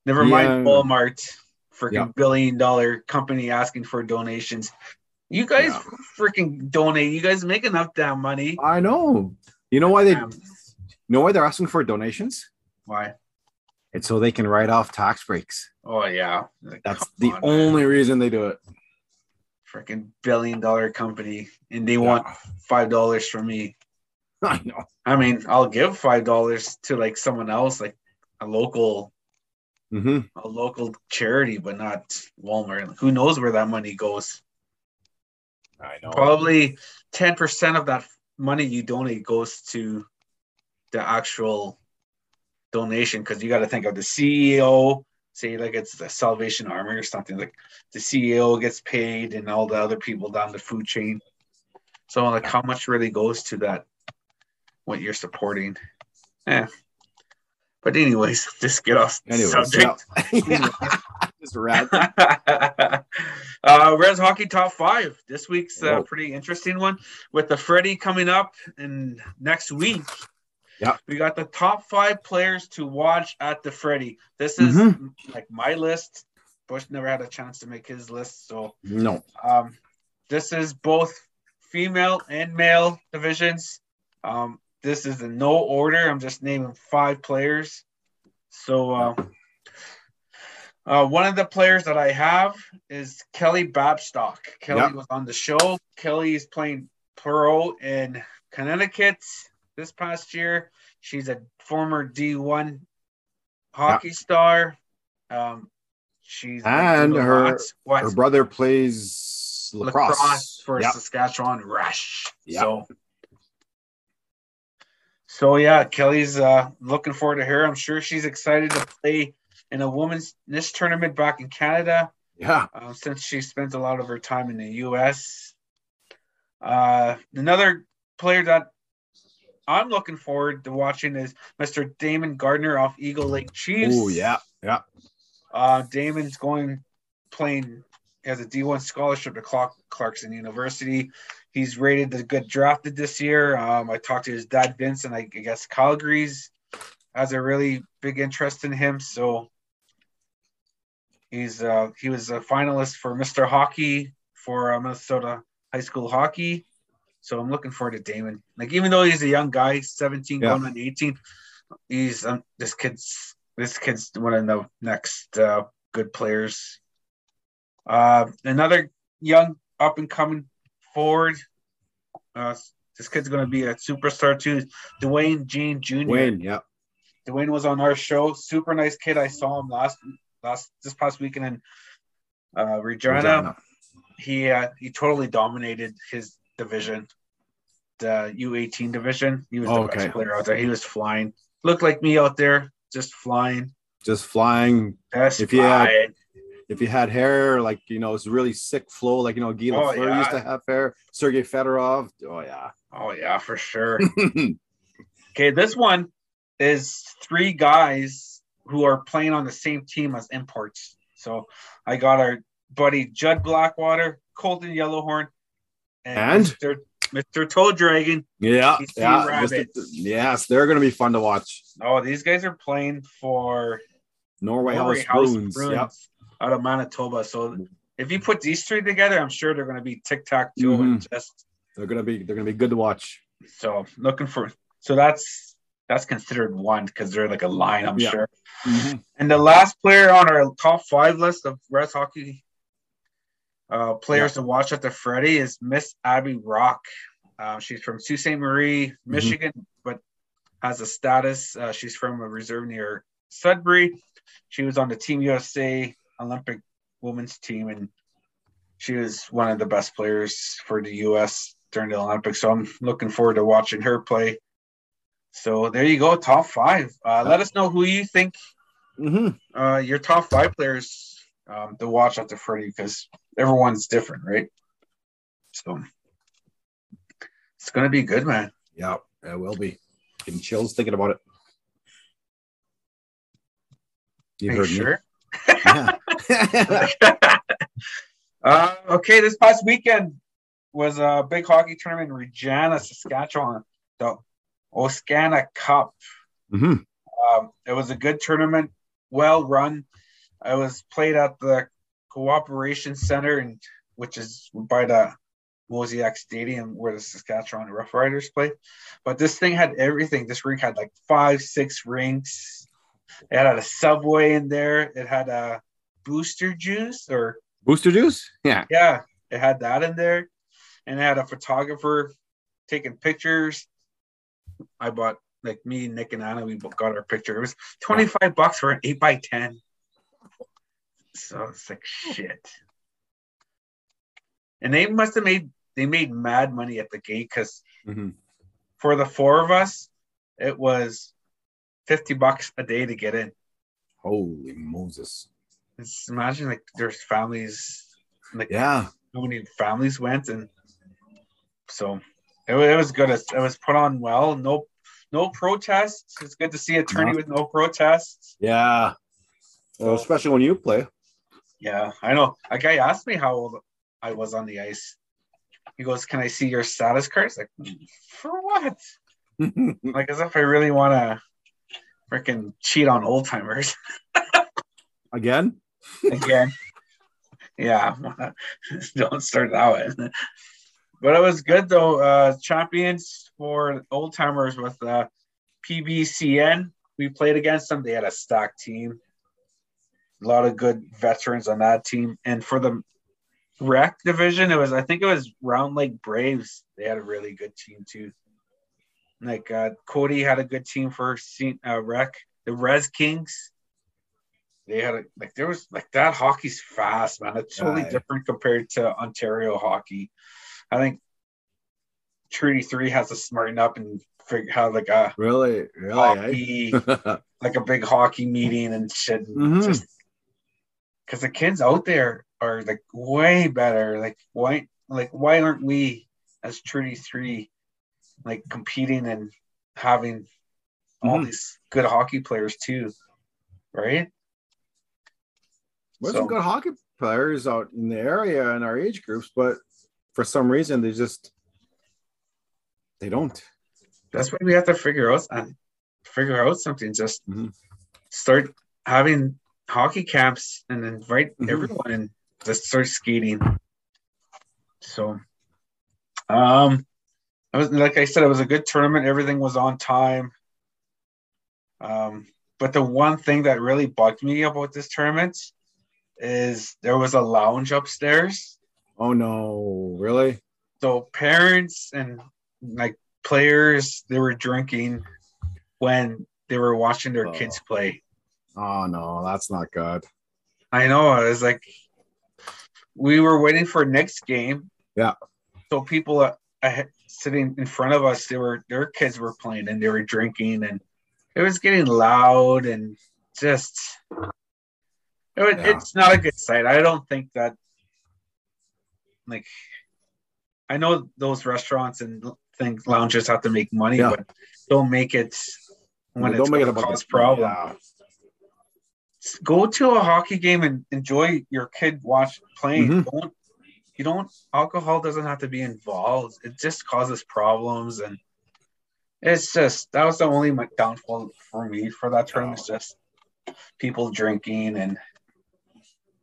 Never mind Walmart, freaking Yep. billion dollar company asking for donations. You guys Yeah. freaking donate. You guys make enough damn money. I know. You know why they you know why they're asking for donations? why? It's so they can write off tax breaks. Oh yeah, Like, That's the on, man. only reason they do it. freaking billion dollar company, and they want five dollars from me. I know. I mean, I'll give five dollars to like someone else, like a local hmm a local charity, but not Walmart. Who knows where that money goes? I know. Probably ten percent of that money you donate goes to the actual donation because you got to think of the CEO. Say like it's the Salvation Army or something like the CEO gets paid and all the other people down the food chain. So like how much really goes to that what you're supporting? Yeah. But anyways, just get off Anyways, subject. yeah. yeah. Just rad. uh, Res Hockey Top Five. This week's a Whoa. pretty interesting one with the Freddie coming up in next week. Yeah. we got the top five players to watch at the Freddie. This is Mhm. like my list. Bush never had a chance to make his list, so No. um, this is both female and male divisions. Um, this is in no order. I'm just naming five players. So, uh, uh, one of the players that I have is Kelly Babstock. Kelly Yep. was on the show. Kelly is playing pro in Connecticut this past year. She's a former D1 hockey star. Um, she's And her- Her brother plays lacrosse. lacrosse, for Yep. Saskatchewan Rush. Yep. So, so yeah, Kelly's uh, looking forward to her. I'm sure she's excited to play in a women's this tournament back in Canada Yeah. uh, since she spent a lot of her time in the U.S. Uh, another player that I'm looking forward to watching is Mr. Damon Gardner off Eagle Lake Chiefs. Oh yeah. Yeah. Uh, Damon's going playing has a D1 scholarship to Clarkson University. He's rated to get drafted this year. Um, I talked to his dad, Vince, and I, I guess Calgary's has a really big interest in him. So he's uh, he was a finalist for Mr. Hockey for uh, Minnesota High School Hockey. So I'm looking forward to Damon. Like even though he's a young guy, 17 Yeah. going on 18, he's um, this kid's this kid's one of the next uh, good players. Uh, another young up and coming forward. Uh, this kid's going to be a superstar too. Dwayne Jean Jr. Wayne. Yeah. Dwayne was on our show. Super nice kid. I saw him last last this past weekend in uh, Regina. Regina. He uh, he totally dominated his division, the U18 division. He was the Okay. best player out there. He was flying. Looked like me out there, just flying. Just flying. Just If you had- flying. If you had hair, like you know, it's really sick flow, like you know, Guy Oh, yeah. used to have hair. Sergey Fedorov. Oh yeah. Oh yeah, for sure. Okay, this one is three guys who are playing on the same team as imports. So I got our buddy Judd Blackwater, Colton Yellowhorn, And? Mr. Mr. Toad Dragon. yeah. Yeah. Mr. Yes, they're gonna be fun to watch. Oh, these guys are playing for Norway, Norway House House Bruins. Bruins Yep. Out of Manitoba. So if you put these three together, I'm sure they're going to be toe and Mhm. just They're gonna be they're gonna be good to watch. so looking for. So that's that's considered one because they're like a line, I'm Yeah. sure. And the last player on our top five list of Res Hockey uh, players to watch at the Freddie is Miss Abby Roque. Uh, she's from Sault Ste. Marie, Michigan, but has a status. Uh, she's from a reserve near Sudbury. She was on the Team USA Olympic women's team, and she was one of the best players for the U.S. during the Olympics. So I'm looking forward to watching her play. So there you go, top five. Uh, let us know who you think hmm uh, your top five players um, to watch after Freddie because everyone's different, right? So it's gonna be good, man. Yeah, it will be. Getting chills thinking about it. You you heard sure? me. Yeah. uh, okay, this past weekend was a big hockey tournament in Regina, Saskatchewan, the Oscana Cup. hmm Um, it was a good tournament, well run. It was played at the Cooperation Center, and which is by the Mosaic Stadium where the Saskatchewan Roughriders play. But this thing had everything. This rink had like five, six rinks. It had a subway in there. It had a booster juice, or Booster juice? Yeah. yeah, it had that in there, and it had a photographer taking pictures. I bought like me, Nick, and Anna. We both got our picture. It was twenty five bucks for an eight by ten. So it's like shit. And they must have made they made mad money at the gate because hmm for the four of us, it was fifty bucks a day to get in. Holy Moses. Just imagine like there's families like Yeah. how many families went and so it, it was good it, was put on well no no protests it's good to see a tourney No. with no protests Yeah. Well, especially when you play. yeah i know a guy asked me how old i was on the ice he goes can i see your status cards like "Mm, for what like as if i really want to freaking cheat on old timers Again? Again. yeah, don't start that way. But it was good though. Uh, champions for old timers with uh, PBCN. We played against them. They had a stock team. A lot of good veterans on that team. And for the rec division, it was I think it was Round Lake Braves. They had a really good team too. Like uh, Cody had a good team for uh, rec. The Res Kings they had a, like there was like that hockey's fast, man. It's totally Aye. different compared to Ontario hockey. I think Treaty Three has to smarten up and figure how like a Really? Really? hockey, eh? like a big hockey meeting and shit. Mhm. Just because the kids out there are like way better. Like why, like why aren't we as Treaty Three like competing and having all Mhm. these good hockey players too, right? There's So- some good hockey players out in the area in our age groups, but for some reason they just they don't. that's why we have to figure out and figure out something. Just Mhm. start having hockey camps and invite Mhm. everyone and just start skating. So, um, I was like I said, it was a good tournament. Everything was on time. Um, but the one thing that really bugged me about this tournament is there was a lounge upstairs. Oh no, really? So parents and like players, they were drinking when they were watching their Oh. kids play. Oh no, that's not good. I know. I was like, we were waiting for next game. Yeah. So people uh, sitting in front of us, they were their kids were playing and they were drinking, and it was getting loud and just. It Yeah. It's not a good sight. I don't think that. Like, I know those restaurants and things lounges have to make money, Yeah. but don't make it when Don't it's make it about cause problem Yeah. go to a hockey game and enjoy your kid watch playing. Mhm. Don't you don't alcohol doesn't have to be involved. It just causes problems and it's just that was the only downfall for me for that tournament. It's just people drinking and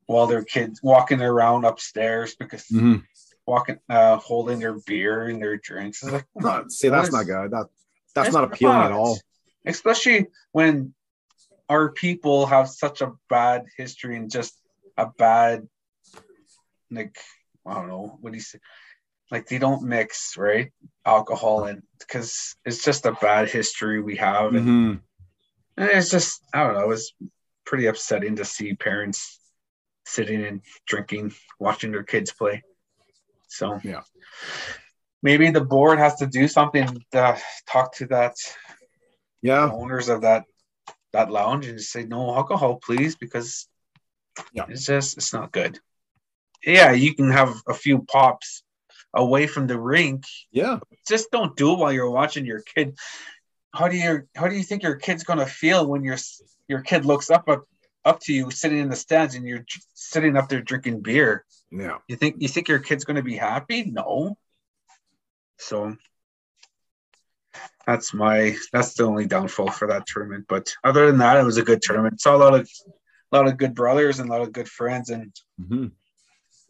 while their kids walking around upstairs because Mhm. walking uh holding their beer and their drinks. Like, No, see, that's not good. That that's it's not appealing at all. Especially when our people have such a bad history and just a bad, like, I don't know, what do you say? Like, they don't mix, right? Alcohol and because it's just a bad history we have. And, Mhm. and it's just, I don't know, it was pretty upsetting to see parents sitting and drinking, watching their kids play. So, Yeah. maybe the board has to do something to talk to that Yeah. owners of that that lounge and say no alcohol, please, because Yeah. it's just it's not good. Yeah, you can have a few pops away from the rink. Yeah. Just don't do it while you're watching your kid. How do you how do you think your kid's gonna feel when your your kid looks up up, up to you sitting in the stands and you're sitting up there drinking beer? Yeah. You think you think your kid's gonna be happy? No. So that's my that's the only downfall for that tournament. But other than that, it was a good tournament. Saw a lot of a lot of good brothers and a lot of good friends, and Mhm.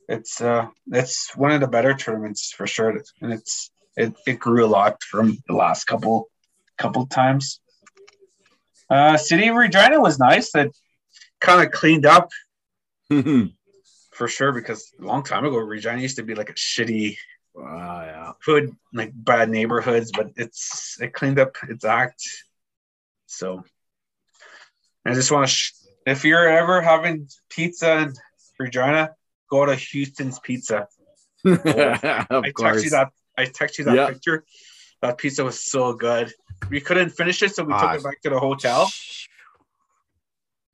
it's uh it's one of the better tournaments for sure. And it's it, it grew a lot from the last couple couple times. Uh City of Regina was nice. That kind of cleaned up for sure because a long time ago Regina used to be like a shitty Wow, yeah. hood like bad neighborhoods, but it's it cleaned up its act. So I just want to, sh- if you're ever having pizza in Regina, go to Houston's Pizza. of I course. text you that. I text you that Yeah. picture. That pizza was so good. We couldn't finish it, so we Ah. took it back to the hotel.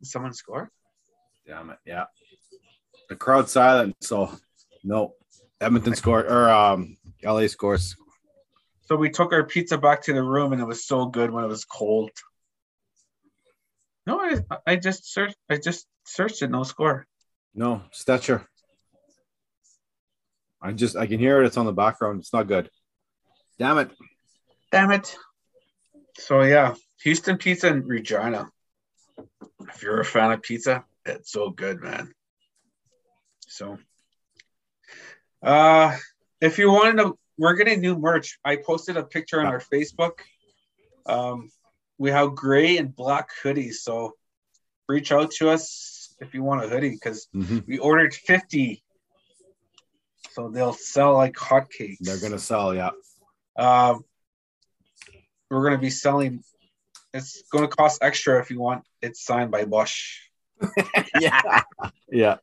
Did someone score? Damn it. Yeah. The crowd silent. So, no. Edmonton scored, or um, LA scores. So we took our pizza back to the room, and it was so good when it was cold. No, I, I just searched. I just searched it. No score. No, Stetcher. I just, I can hear it. It's on the background. It's not good. Damn it. Damn it. So yeah, Houston Pizza and Regina. If you're a fan of pizza, it's so good, man. So uh if you want to we're getting new merch. I posted a picture on our Facebook. Um we have gray and black hoodies. So reach out to us if you want a hoodie because Mhm. we ordered 50. So they'll sell like hotcakes. They're going to sell. Yeah. Um, we're going to be selling. It's going to cost extra if you want it signed by Bush. yeah. Yeah.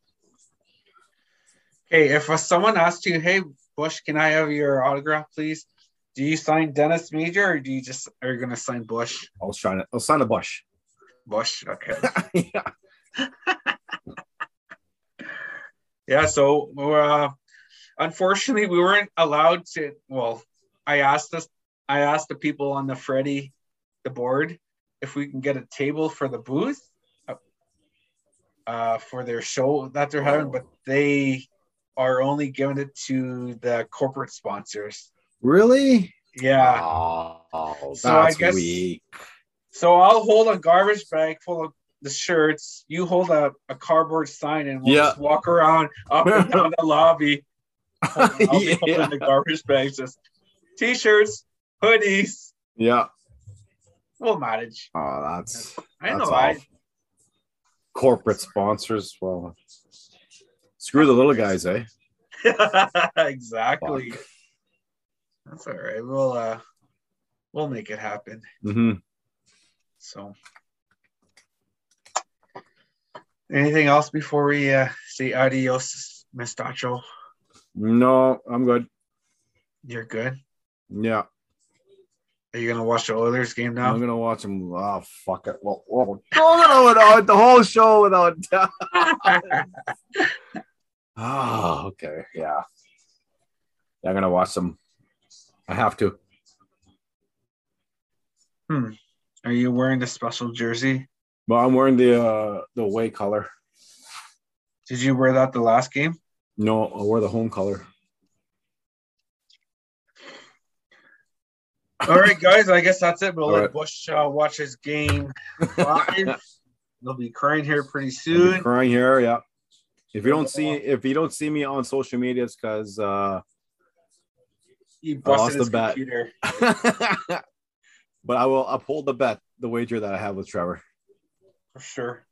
Okay, if someone asks you, "Hey, Bush, can I have your autograph, please?" Do you sign Dennis Major, or do you just are you going to sign Bush? I'll sign it. I'll sign a bush. Bush, okay. yeah. yeah. So, uh, unfortunately, we weren't allowed to. Well, I asked us. I asked the people on the Freddie the board, if we can get a table for the booth, uh, uh, for their show that they're having, but they are only giving it to the corporate sponsors. Really? Yeah. Oh, So I that's guess- weak. So I'll hold a garbage bag full of the shirts. You hold a, a cardboard sign, and we'll Yeah. just walk around up and down the lobby. I'll be holding the garbage bags, just t-shirts, hoodies. Yeah. We'll manage. Oh, that's I that's know. I, corporate sponsors. Well, screw the little guys, eh? exactly. That's all right. We'll uh, we'll make it happen. Mm-hmm. So, anything else before we uh, say adios, Mistacho? No, I'm good. You're good. Yeah, Are you gonna watch the Oilers game now? I'm gonna watch them. Oh, fuck it. Well, well without the whole show without. oh, okay. Yeah. yeah. I'm gonna watch them. I have to. Hmm. Are you wearing the special jersey? But I'm wearing the uh the away color. Did you wear that the last game? No, I wear the home color. All right, guys. I guess that's it. We'll All let right. Bush uh, watch his game live. They'll be crying here pretty soon. crying here, yeah. If you don't see if you don't see me on social media, it's because uh He lost busted his the bet. computer. but I will uphold the bet, the wager that I have with Trevor. for sure.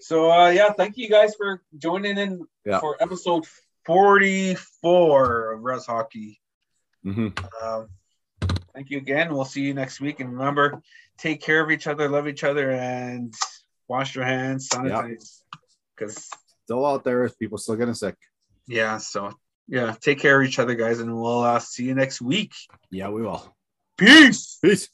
So uh yeah, thank you guys for joining in Yeah. for episode 44 of Res Hockey. hmm Um, thank you again. We'll see you next week. And remember, take care of each other, love each other, and wash your hands, sanitize. Because Still out there, people still getting sick. yeah, so yeah, take care of each other, guys, and we'll uh, see you next week. Yeah, we will. Peace. Peace.